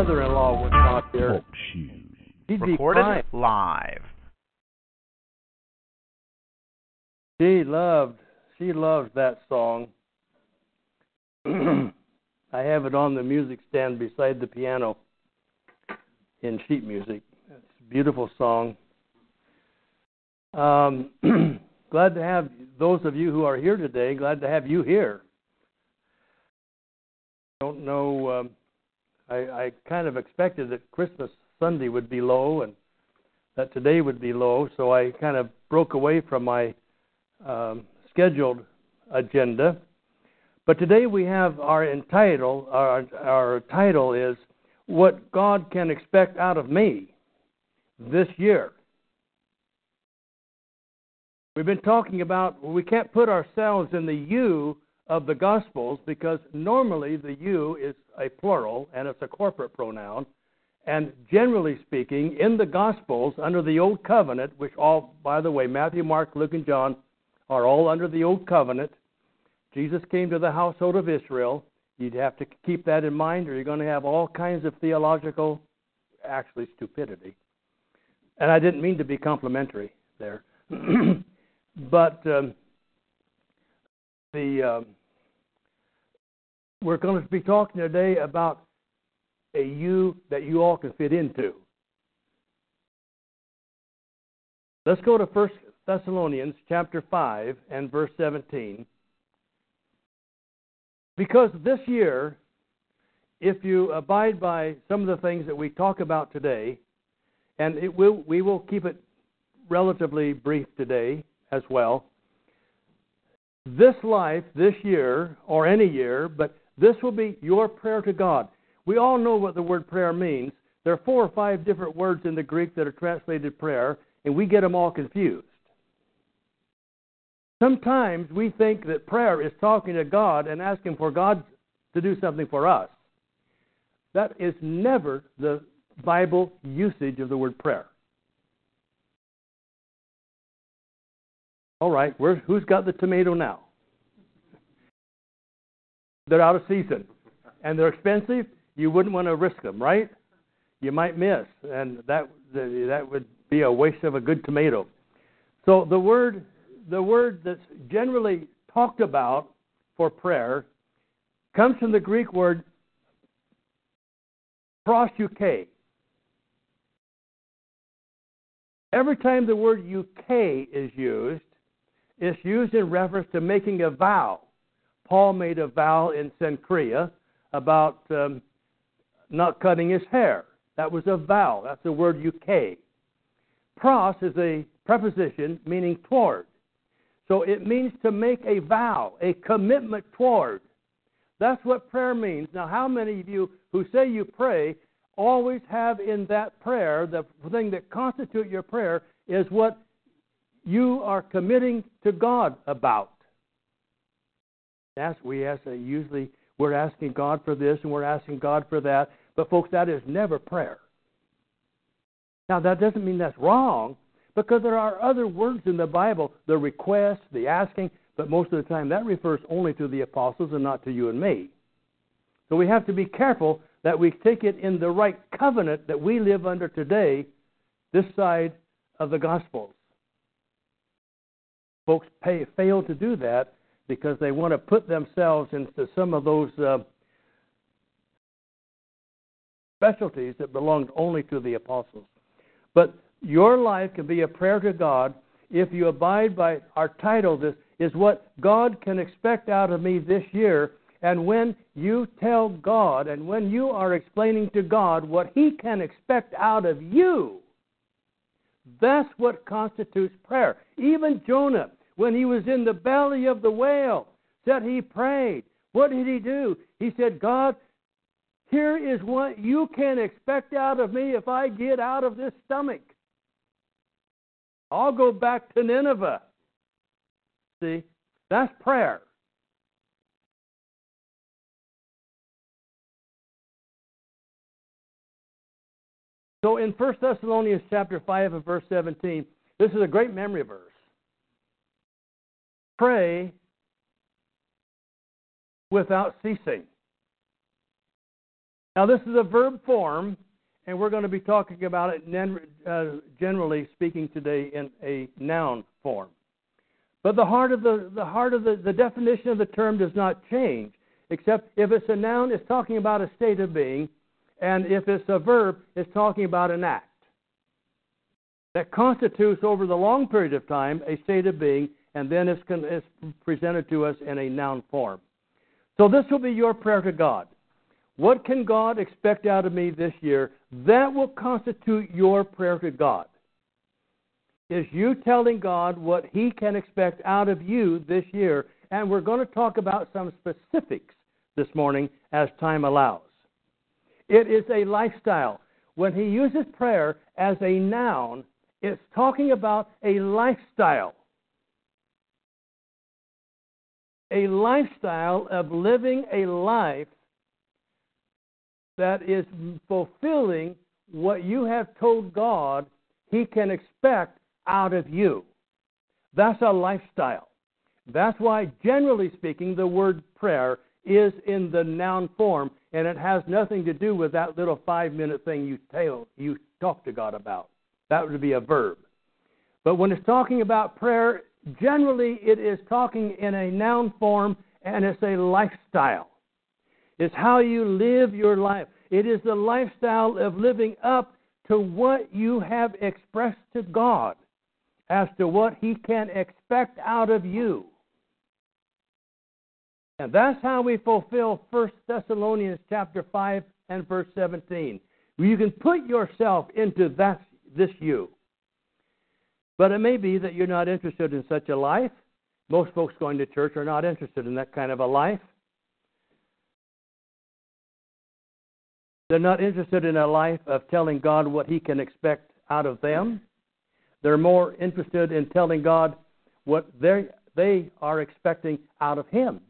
My mother-in-law was not here. Oh. She'd be Recorded crying. live. She loved, she loves that song. I have it on the music stand beside the piano in sheet music. It's a beautiful song. Um, glad to have those of you who are here today. Glad to have you here. Don't know. Um, I, I kind of expected that Christmas Sunday would be low and that today would be low, so I kind of broke away from my um, scheduled agenda. But today we have our entitle, our, our title is What God Can Expect Out of Me This Year. We've been talking about we can't put ourselves in the you of the Gospels because normally the you is a plural and it's a corporate pronoun. And generally speaking, in the Gospels, under the Old Covenant, which all, by the way, Matthew, Mark, Luke, and John are all under the Old Covenant, Jesus came to the household of Israel. You'd have to keep that in mind, or you're going to have all kinds of theological, actually, stupidity. And I didn't mean to be complimentary there. but um, the um, we're going to be talking today about a you that you all can fit into. Let's go to First Thessalonians chapter 5 and verse 17. Because this year, if you abide by some of the things that we talk about today, and it will, we will keep it relatively brief today as well. This life, this year, or any year, but this will be your prayer to God. We all know what the word prayer means. There are four or five different words in the Greek that are translated prayer, and we get them all confused. Sometimes we think that prayer is talking to God and asking for God to do something for us. That is never the Bible usage of the word prayer. All right, who's got the tomato now? They're out of season and they're expensive. You wouldn't want to risk them, right? You might miss, and that that would be a waste of a good tomato. So the word the word that's generally talked about for prayer comes from the Greek word prosuke. Every time the word uk is used, it's used in reference to making a vow. Paul made a vow in Cenchrea about um, not cutting his hair. That was a vow. That's the word uk. Pros is a preposition meaning toward. So it means to make a vow, a commitment toward. That's what prayer means. Now, how many of you who say you pray always have in that prayer, the thing that constitutes your prayer is what you are committing to God about? That's we ask uh, usually we're asking God for this and we're asking God for that, but folks, that is never prayer. Now that doesn't mean that's wrong, because there are other words in the Bible, the request, the asking, but most of the time that refers only to the apostles and not to you and me. So we have to be careful that we take it in the right covenant that we live under today, this side of the Gospels. Folks pay, fail to do that because they want to put themselves into some of those uh, specialties that belonged only to the apostles. But your life can be a prayer to God if you abide by our title. This is what God can expect out of me this year. And when you tell God and when you are explaining to God what He can expect out of you, that's what constitutes prayer. Even Jonah, when he was in the belly of the whale, said he prayed. What did he do? He said, God, here is what you can expect out of me if I get out of this stomach. I'll go back to Nineveh. See, that's prayer. So in 1 Thessalonians chapter 5 and verse 17, this is a great memory verse. Pray without ceasing. Now, this is a verb form, and we're going to be talking about it uh, generally speaking today in a noun form. But the heart of the, the heart of the, the definition of the term does not change, except if it's a noun, it's talking about a state of being, and if it's a verb, it's talking about an act that constitutes over the long period of time a state of being, and then it's, it's presented to us in a noun form. So this will be your prayer to God. What can God expect out of me this year? That will constitute your prayer to God. Is you telling God what He can expect out of you this year? And we're going to talk about some specifics this morning as time allows. It is a lifestyle. When he uses prayer as a noun, it's talking about a lifestyle. A lifestyle of living a life that is fulfilling what you have told God He can expect out of you. That's a lifestyle. That's why, generally speaking, the word prayer is in the noun form, and it has nothing to do with that little five minute thing you tell you talk to God about. That would be a verb. But when it's talking about prayer, generally it is talking in a noun form and it's a lifestyle. It's how you live your life. It is the lifestyle of living up to what you have expressed to God as to what He can expect out of you. And that's how we fulfill 1 Thessalonians chapter 5 and verse 17. You can put yourself into that this you. But it may be that you're not interested in such a life. Most folks going to church are not interested in that kind of a life. They're not interested in a life of telling God what He can expect out of them. They're more interested in telling God what they they are expecting out of Him.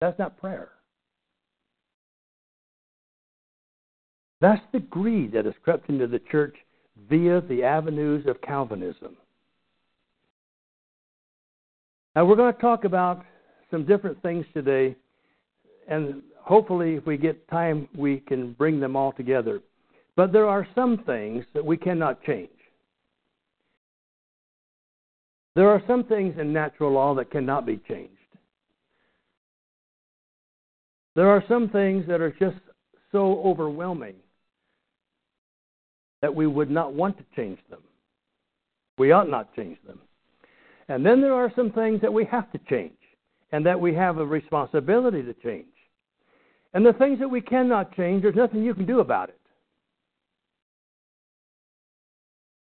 That's not prayer. That's the greed that has crept into the church via the avenues of Calvinism. Now, we're going to talk about some different things today, and hopefully, if we get time, we can bring them all together. But there are some things that we cannot change. There are some things in natural law that cannot be changed. There are some things that are just so overwhelming that we would not want to change them. We ought not change them. And then there are some things that we have to change and that we have a responsibility to change. And the things that we cannot change, there's nothing you can do about it.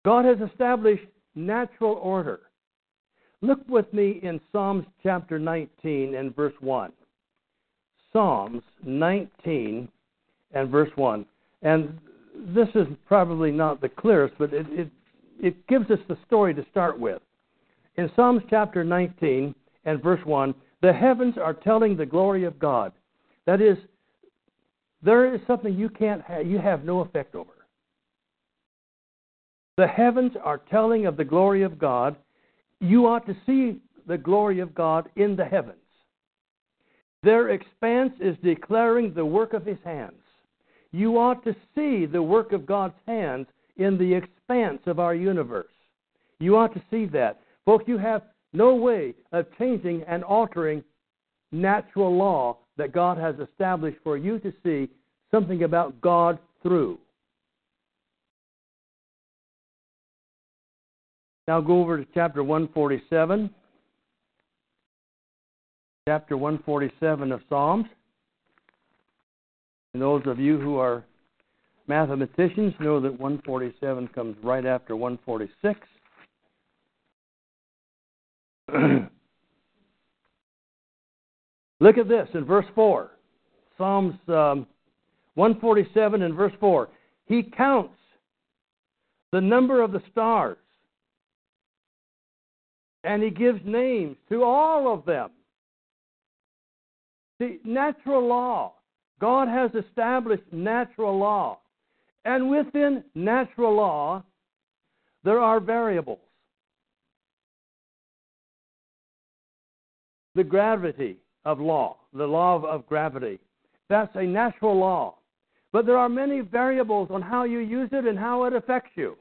God has established natural order. Look with me in Psalms chapter 19 and verse 1. Psalms 19 and verse 1. And this is probably not the clearest, but it, it, it gives us the story to start with. In Psalms chapter 19 and verse 1, the heavens are telling the glory of God. That is, there is something you can't you have no effect over. The heavens are telling of the glory of God. You ought to see the glory of God in the heavens. Their expanse is declaring the work of his hands. You ought to see the work of God's hands in the expanse of our universe. You ought to see that. Folks, you have no way of changing and altering natural law that God has established for you to see something about God through. Now go over to chapter 147 chapter 147 of Psalms. And those of you who are mathematicians know that 147 comes right after 146. Look at this in verse 4. Psalms um, 147 and verse 4. He counts the number of the stars, and he gives names to all of them. See, natural law. God has established natural law. And within natural law, there are variables. The gravity of law, the law of, gravity. That's a natural law. But there are many variables on how you use it and how it affects you.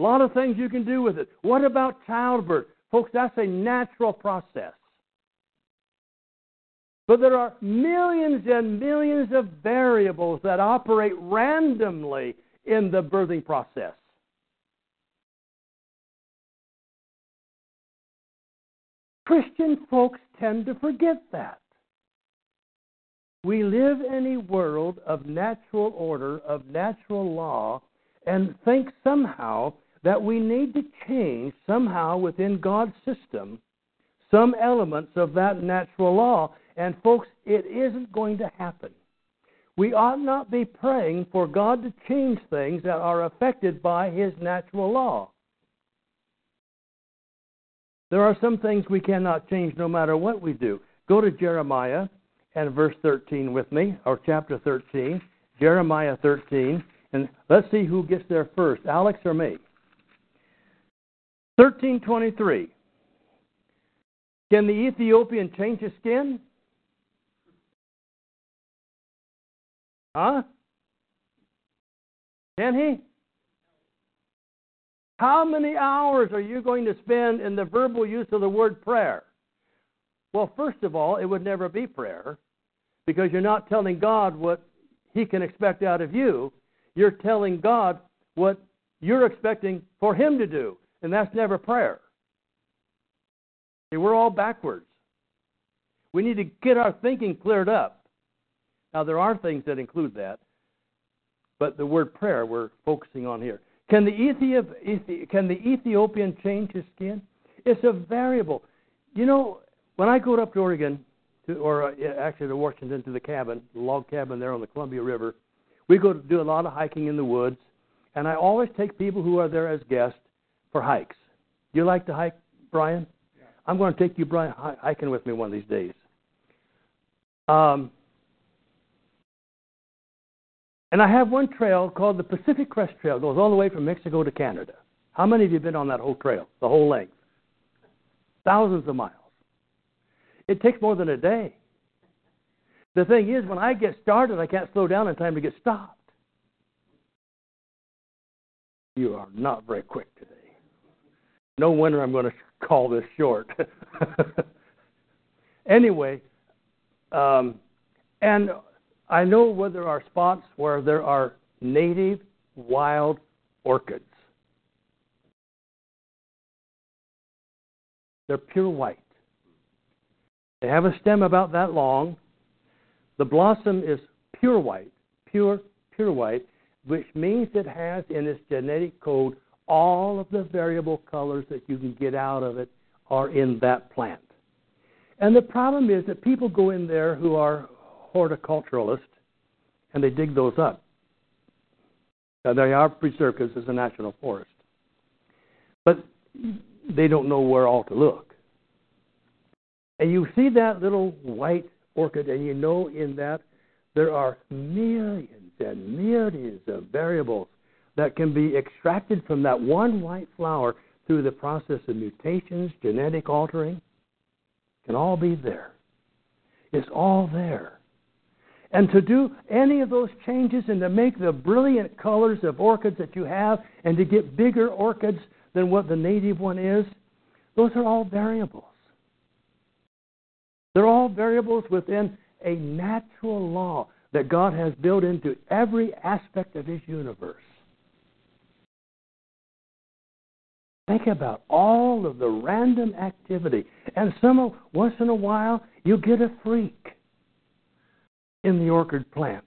A lot of things you can do with it. What about childbirth? Folks, that's a natural process. But there are millions and millions of variables that operate randomly in the birthing process. Christian folks tend to forget that. We live in a world of natural order, of natural law, and think somehow that we need to change somehow within God's system some elements of that natural law. And, folks, it isn't going to happen. We ought not be praying for God to change things that are affected by His natural law. There are some things we cannot change no matter what we do. Go to Jeremiah and verse 13 with me, or chapter 13. Jeremiah 13. And let's see who gets there first, Alex or me. 1323. Can the Ethiopian change his skin? Huh? Can he? How many hours are you going to spend in the verbal use of the word prayer? Well, first of all, it would never be prayer because you're not telling God what He can expect out of you. You're telling God what you're expecting for Him to do, and that's never prayer. See, we're all backwards. We need to get our thinking cleared up. Now, there are things that include that, but the word prayer we're focusing on here. Can the, Ethiop, can the Ethiopian change his skin? It's a variable. You know, when I go up to Oregon, to, or uh, actually to Washington, to the cabin, the log cabin there on the Columbia River, we go to do a lot of hiking in the woods, and I always take people who are there as guests for hikes. You like to hike, Brian? Yeah. I'm going to take you, Brian, hiking with me one of these days. Um, and I have one trail called the Pacific Crest Trail. It goes all the way from Mexico to Canada. How many of you have been on that whole trail, the whole length? Thousands of miles. It takes more than a day. The thing is, when I get started, I can't slow down in time to get stopped. You are not very quick today. No wonder I'm going to call this short. anyway, um, and I know where there are spots where there are native wild orchids. They're pure white. They have a stem about that long. The blossom is pure white, pure, pure white, which means it has in its genetic code all of the variable colors that you can get out of it are in that plant. And the problem is that people go in there who are horticulturalist, and they dig those up. Now, they are preserved because it's a national forest. But they don't know where all to look. And you see that little white orchid, and you know in that there are millions and millions of variables that can be extracted from that one white flower through the process of mutations, genetic altering. Can all be there. It's all there. And to do any of those changes and to make the brilliant colors of orchids that you have and to get bigger orchids than what the native one is, those are all variables. They're all variables within a natural law that God has built into every aspect of His universe. Think about all of the random activity. And some of once in a while you get a freak in the orchid plant.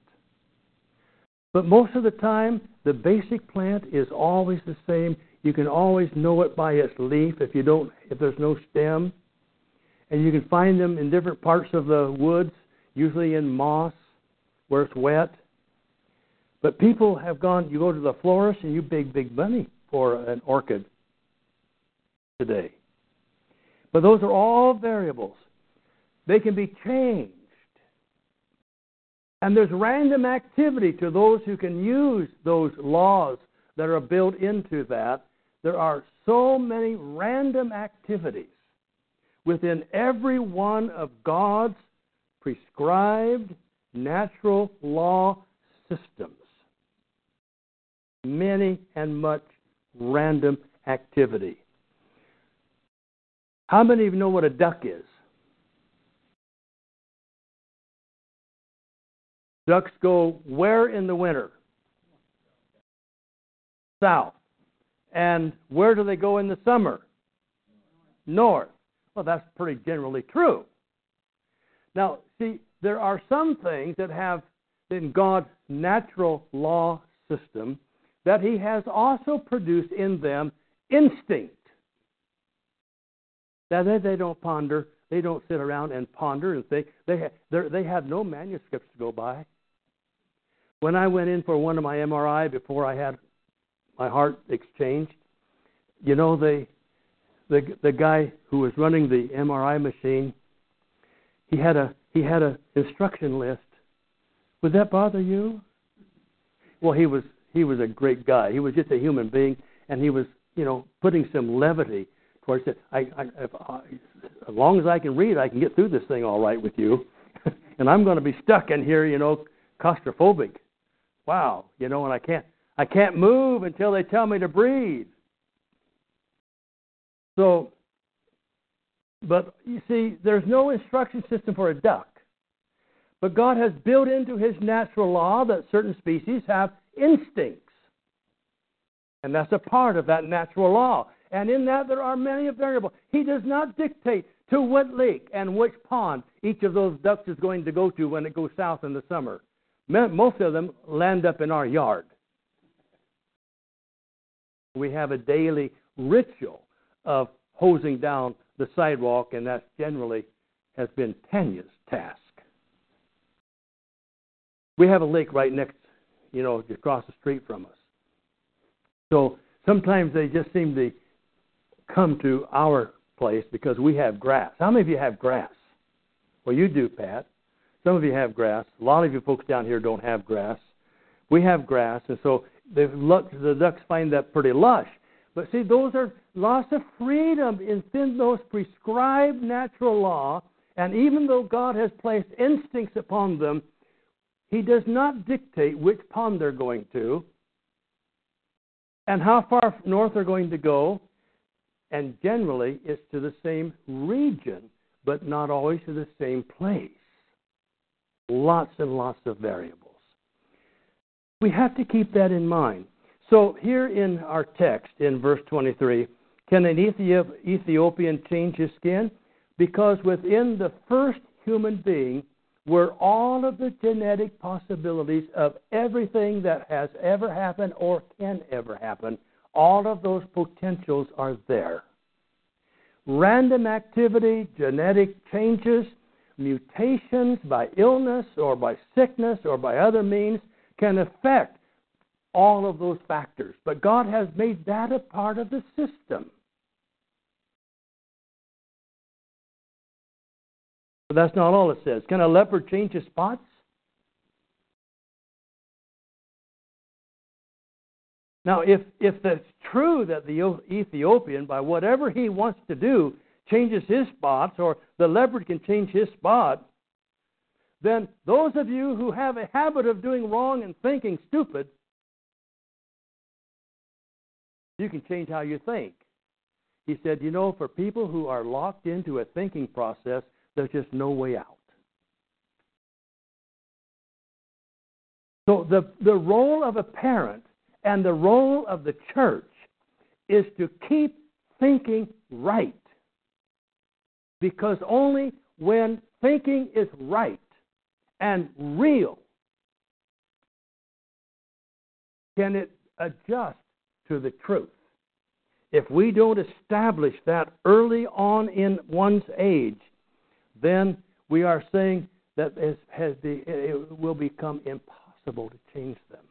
But most of the time, the basic plant is always the same. You can always know it by its leaf if you don't if there's no stem. And you can find them in different parts of the woods, usually in moss where it's wet. But people have gone, you go to the florist and you big, big money for an orchid today. But those are all variables. They can be changed. And there's random activity to those who can use those laws that are built into that. There are so many random activities within every one of God's prescribed natural law systems. Many and much random activity. How many of you know what a duck is? Ducks go where in the winter? South. And where do they go in the summer? North. Well, that's pretty generally true. Now, see, there are some things that have in God's natural law system that He has also produced in them instinct. Now, they, they don't ponder, they don't sit around and ponder and think. They, they have no manuscripts to go by. When I went in for one of my MRI before I had my heart exchanged, you know, the, the, the guy who was running the MRI machine, he had a he had a instruction list. Would that bother you? Well, he was he was a great guy. He was just a human being, and he was you know putting some levity towards it. I, I, if I as long as I can read, I can get through this thing all right with you, and I'm going to be stuck in here, you know, claustrophobic. Wow, you know, and I can't I can't move until they tell me to breathe. So but you see, there's no instruction system for a duck. But God has built into his natural law that certain species have instincts. And that's a part of that natural law. And in that, there are many variables. He does not dictate to what lake and which pond each of those ducks is going to go to when it goes south in the summer. Most of them land up in our yard. We have a daily ritual of hosing down the sidewalk, and that generally has been Tanya's task. We have a lake right next, you know, across the street from us. So sometimes they just seem to come to our place because we have grass. How many of you have grass? Well, you do, Pat. Some of you have grass. A lot of you folks down here don't have grass. We have grass, and so the, the ducks find that pretty lush. But see, those are loss of freedom within those prescribed natural law. And even though God has placed instincts upon them, He does not dictate which pond they're going to and how far north they're going to go. And generally, it's to the same region, but not always to the same place. Lots and lots of variables. We have to keep that in mind. So, here in our text, in verse 23, can an Ethiopian change his skin? Because within the first human being were all of the genetic possibilities of everything that has ever happened or can ever happen. All of those potentials are there. Random activity, genetic changes, mutations by illness or by sickness or by other means can affect all of those factors. But God has made that a part of the system. But that's not all it says. Can a leopard change his spots? Now, if, if it's true that the Ethiopian, by whatever he wants to do, changes his spots, or the leopard can change his spot, then those of you who have a habit of doing wrong and thinking stupid you can change how you think. He said, you know, for people who are locked into a thinking process, there's just no way out. So the, the role of a parent and the role of the church is to keep thinking right. Because only when thinking is right and real can it adjust to the truth. If we don't establish that early on in one's age, then we are saying that it, has it will become impossible to change them.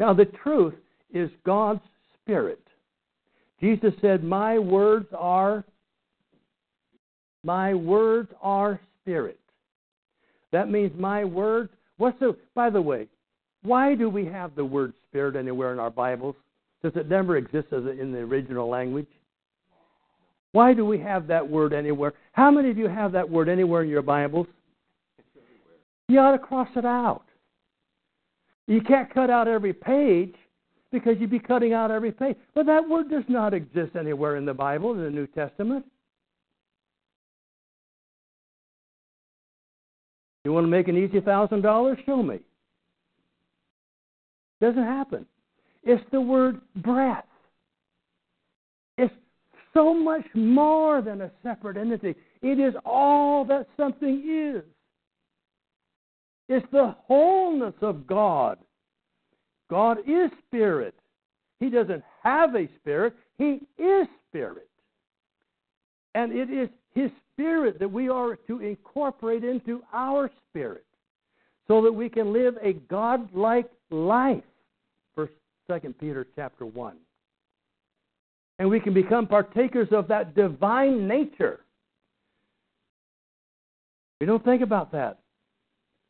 Now, the truth is God's Spirit. Jesus said, My words are my words are spirit. That means my words. What's the by the way, why do we have the word spirit anywhere in our Bibles? Does it never exist in the original language? Why do we have that word anywhere? How many of you have that word anywhere in your Bibles? You ought to cross it out. You can't cut out every page because you'd be cutting out every page. But that word does not exist anywhere in the Bible, in the New Testament. You want to make an easy thousand dollars? Show me. Doesn't happen. It's the word breath. It's so much more than a separate entity. It is all that something is. It's the wholeness of God. God is spirit. He doesn't have a spirit, He is spirit. And it is His spirit that we are to incorporate into our spirit so that we can live a God-like life. First, Second Peter chapter 1. And we can become partakers of that divine nature. We don't think about that.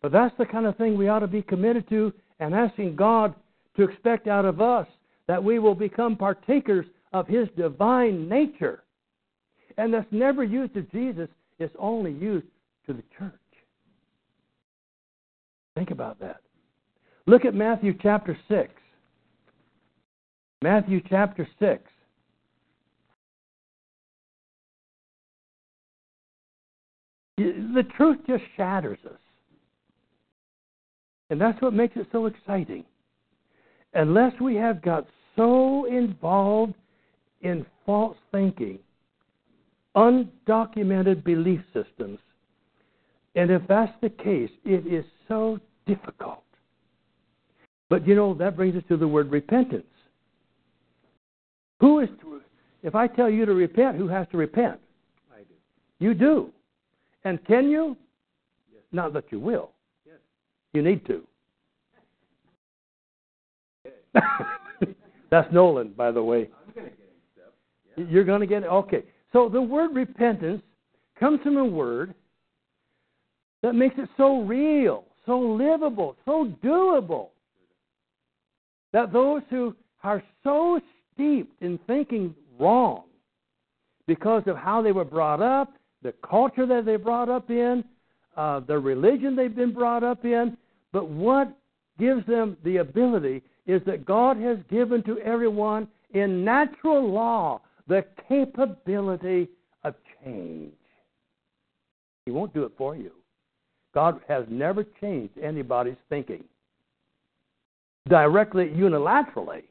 But that's the kind of thing we ought to be committed to and asking God to expect out of us that we will become partakers of His divine nature. And that's never used to Jesus, it's only used to the church. Think about that. Look at Matthew chapter 6. Matthew chapter 6. The truth just shatters us. And that's what makes it so exciting unless we have got so involved in false thinking, undocumented belief systems, and if that's the case, it is so difficult. But you know, that brings us to the word repentance. Who is, to, if I tell you to repent, who has to repent? I do. You do. And can you? Yes. Not that you will. Yes. You need to. That's Nolan, by the way. I'm going to get him, Yeah. You're going to get it? Okay. So the word repentance comes from a word that makes it so real, so livable, so doable, that those who are so steeped in thinking wrong because of how they were brought up, the culture that they brought up in, uh, the religion they've been brought up in, but what gives them the ability is that God has given to everyone in natural law the capability of change. He won't do it for you. God has never changed anybody's thinking directly, unilaterally.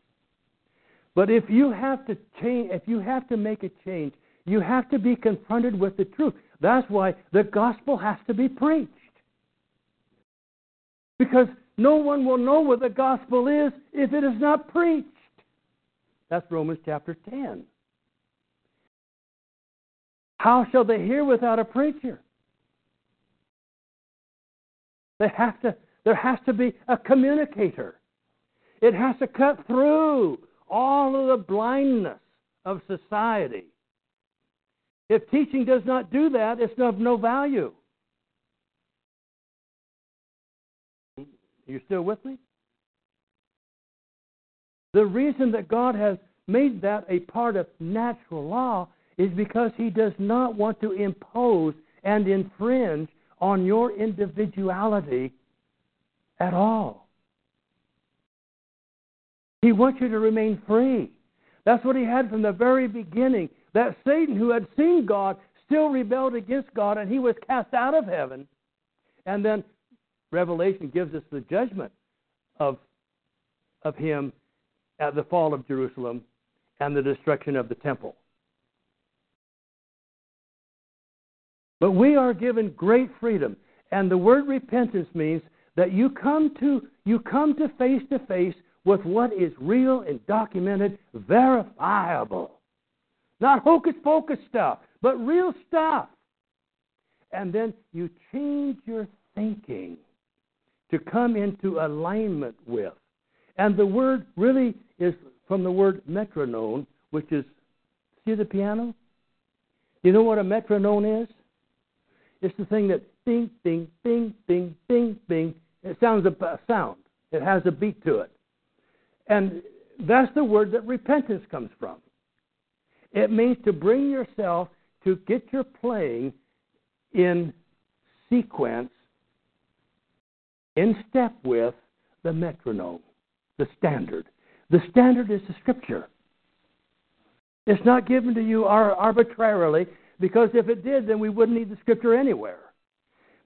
But if you have to change, if you have to make a change, you have to be confronted with the truth. That's why the gospel has to be preached. Because no one will know what the gospel is if it is not preached. That's Romans chapter 10. How shall they hear without a preacher? They have to, there has to be a communicator. It has to cut through all of the blindness of society. If teaching does not do that, it's of no value. you still with me? The reason that God has made that a part of natural law is because He does not want to impose and infringe on your individuality at all. He wants you to remain free. That's what He had from the very beginning. That Satan, who had seen God, still rebelled against God and he was cast out of heaven. And then Revelation gives us the judgment of, of him at the fall of Jerusalem and the destruction of the temple. But we are given great freedom. And the word repentance means that you come to you come to face to face with what is real and documented, verifiable. Not hocus pocus stuff, but real stuff. and then you change your thinking to come into alignment with. And the word really is from the word metronome, which is, see the piano? You know what a metronome is? It's the thing that ding, ding, ding, ding, ding, ding. It sounds a sound. It has a beat to it. And that's the word that repentance comes from. It means to bring yourself to get your playing in sequence, in step with the metronome, the standard. The standard is the scripture. It's not given to you arbitrarily, because if it did, then we wouldn't need the scripture anywhere.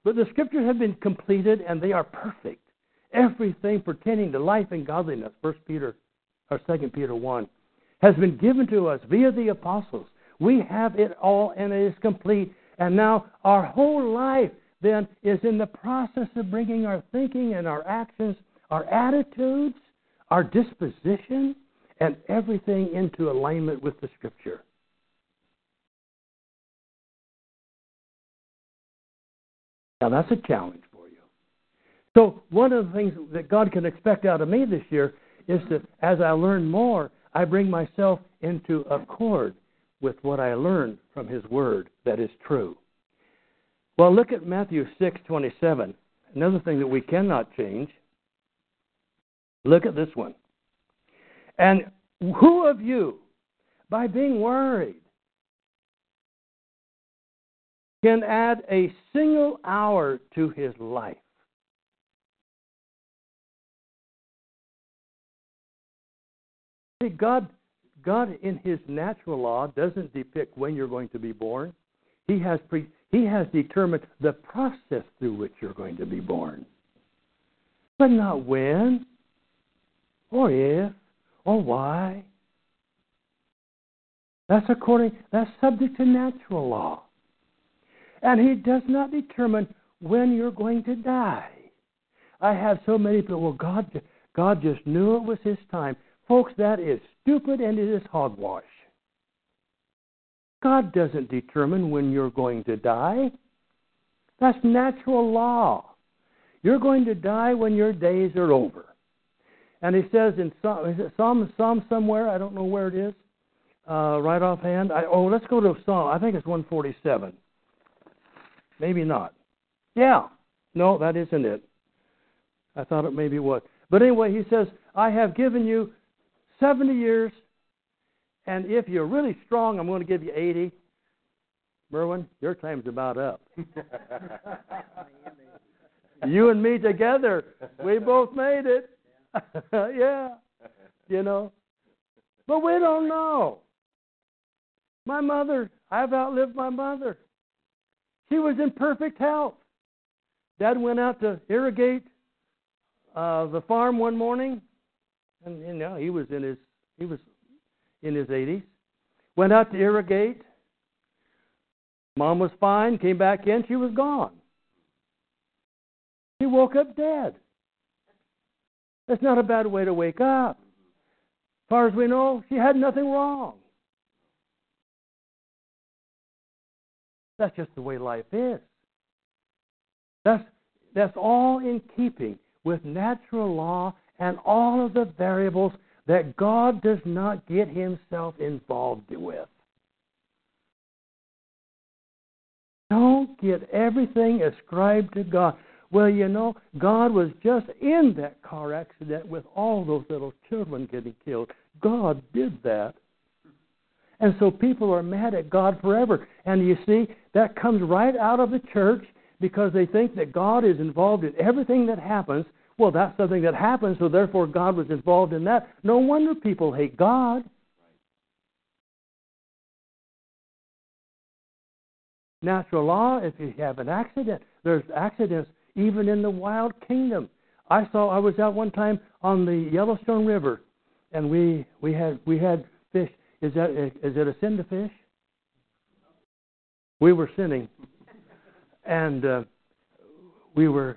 But the scriptures have been completed and they are perfect. Everything pertaining to life and godliness, First Peter or Second Peter one, has been given to us via the apostles. We have it all and it is complete. And now our whole life then is in the process of bringing our thinking and our actions, our attitudes, our disposition, and everything into alignment with the Scripture. Now, that's a challenge for you. So, one of the things that God can expect out of me this year is that as I learn more, I bring myself into accord with what I learned from His Word that is true. Well, look at Matthew 6:27. Another thing that we cannot change. Look at this one. And who of you, by being worried, can add a single hour to his life? See, God, God in His natural law doesn't depict when you're going to be born. He has pre, He has determined the process through which you're going to be born, but not when, or if, or why. That's according. That's subject to natural law, and He does not determine when you're going to die. I have so many people. Well, God, God just knew it was His time. Folks, that is stupid and it is hogwash. God doesn't determine when you're going to die. That's natural law. You're going to die when your days are over. And he says in Psalm, Psalm, Psalm somewhere, I don't know where it is, uh, right offhand. I, oh, let's go to Psalm. I think it's 147. Maybe not. Yeah. No, that isn't it. I thought it maybe was. But anyway, he says, I have given you 70 years, and if you're really strong, I'm going to give you 80. Merwin, your time's about up. you and me together, we both made it. yeah, you know. But we don't know. My mother, I've outlived my mother. She was in perfect health. Dad went out to irrigate uh, the farm one morning, and you know he was in his he was in his 80s. Went out to irrigate. Mom was fine. Came back in. She was gone. He woke up dead. That's not a bad way to wake up. As far as we know, she had nothing wrong. That's just the way life is. That's, that's all in keeping with natural law and all of the variables that God does not get himself involved with. Don't get everything ascribed to God. Well, you know, God was just in that car accident with all those little children getting killed. God did that. And so people are mad at God forever. And you see, that comes right out of the church because they think that God is involved in everything that happens well, that's something that happened, so therefore God was involved in that. No wonder people hate God. Natural law, if you have an accident, there's accidents even in the wild kingdom. I saw I was out one time on the Yellowstone River, and we we had we had fish. Is that is it a sin to fish? We were sinning, and uh, we were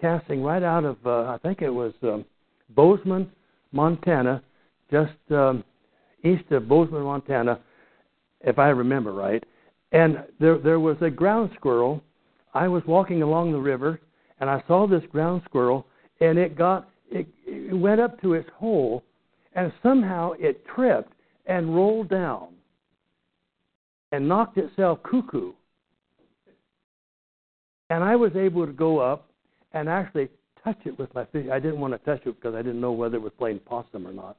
casting right out of, uh, I think it was um, Bozeman, Montana, just um, east of Bozeman, Montana, if I remember right. And there, there was a ground squirrel I was walking along the river and I saw this ground squirrel and it got it, it went up to its hole and somehow it tripped and rolled down and knocked itself cuckoo. And I was able to go up and actually touch it with my fish. I didn't want to touch it because I didn't know whether it was playing possum or not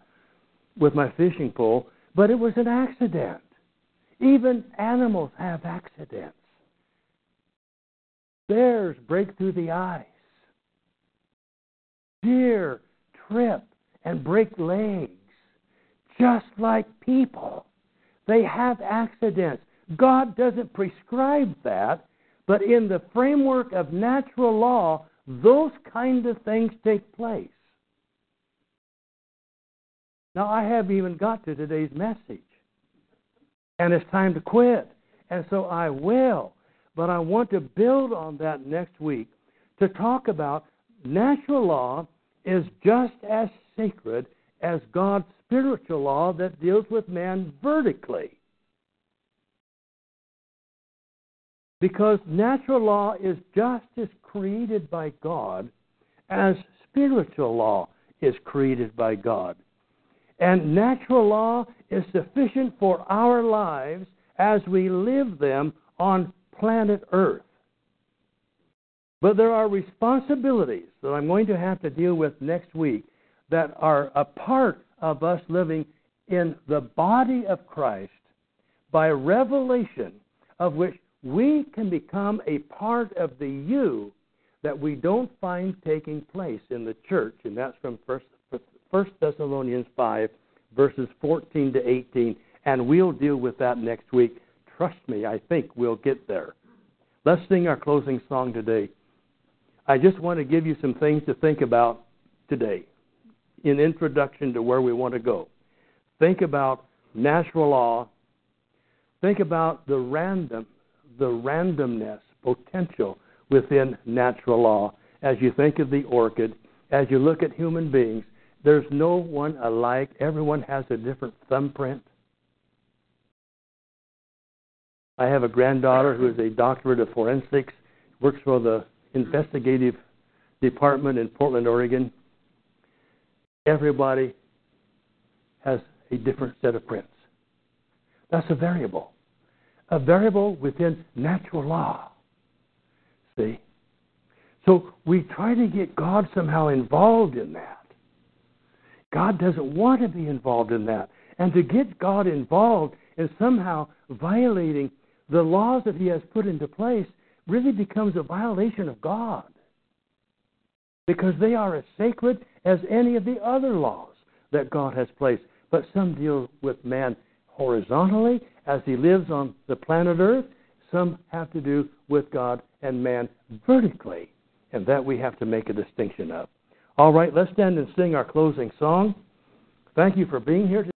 with my fishing pole, but it was an accident. Even animals have accidents. Bears break through the ice. Deer trip and break legs, just like people. They have accidents. God doesn't prescribe that, but in the framework of natural law, those kind of things take place. Now, I haven't even got to today's message. And it's time to quit. And so I will. But I want to build on that next week to talk about natural law is just as sacred as God's spiritual law that deals with man vertically. Because natural law is just as created by God as spiritual law is created by God. And natural law is sufficient for our lives as we live them on planet Earth. But there are responsibilities that I'm going to have to deal with next week that are a part of us living in the body of Christ by revelation of which we can become a part of the you that we don't find taking place in the church. And that's from First 1 Thessalonians 5, verses 14 to 18, and we'll deal with that next week. Trust me, I think we'll get there. Let's sing our closing song today. I just want to give you some things to think about today in introduction to where we want to go. Think about natural law. Think about the random, the randomness potential within natural law as you think of the orchid, as you look at human beings, there's no one alike. Everyone has a different thumbprint. I have a granddaughter who is a doctorate of forensics, works for the investigative department in Portland, Oregon. Everybody has a different set of prints. That's a variable. A variable within natural law. See? So we try to get God somehow involved in that. God doesn't want to be involved in that. And to get God involved in somehow violating the laws that He has put into place really becomes a violation of God. Because they are as sacred as any of the other laws that God has placed. But some deal with man horizontally as he lives on the planet Earth. Some have to do with God and man vertically. And that we have to make a distinction of. All right, let's stand and sing our closing song. Thank you for being here today.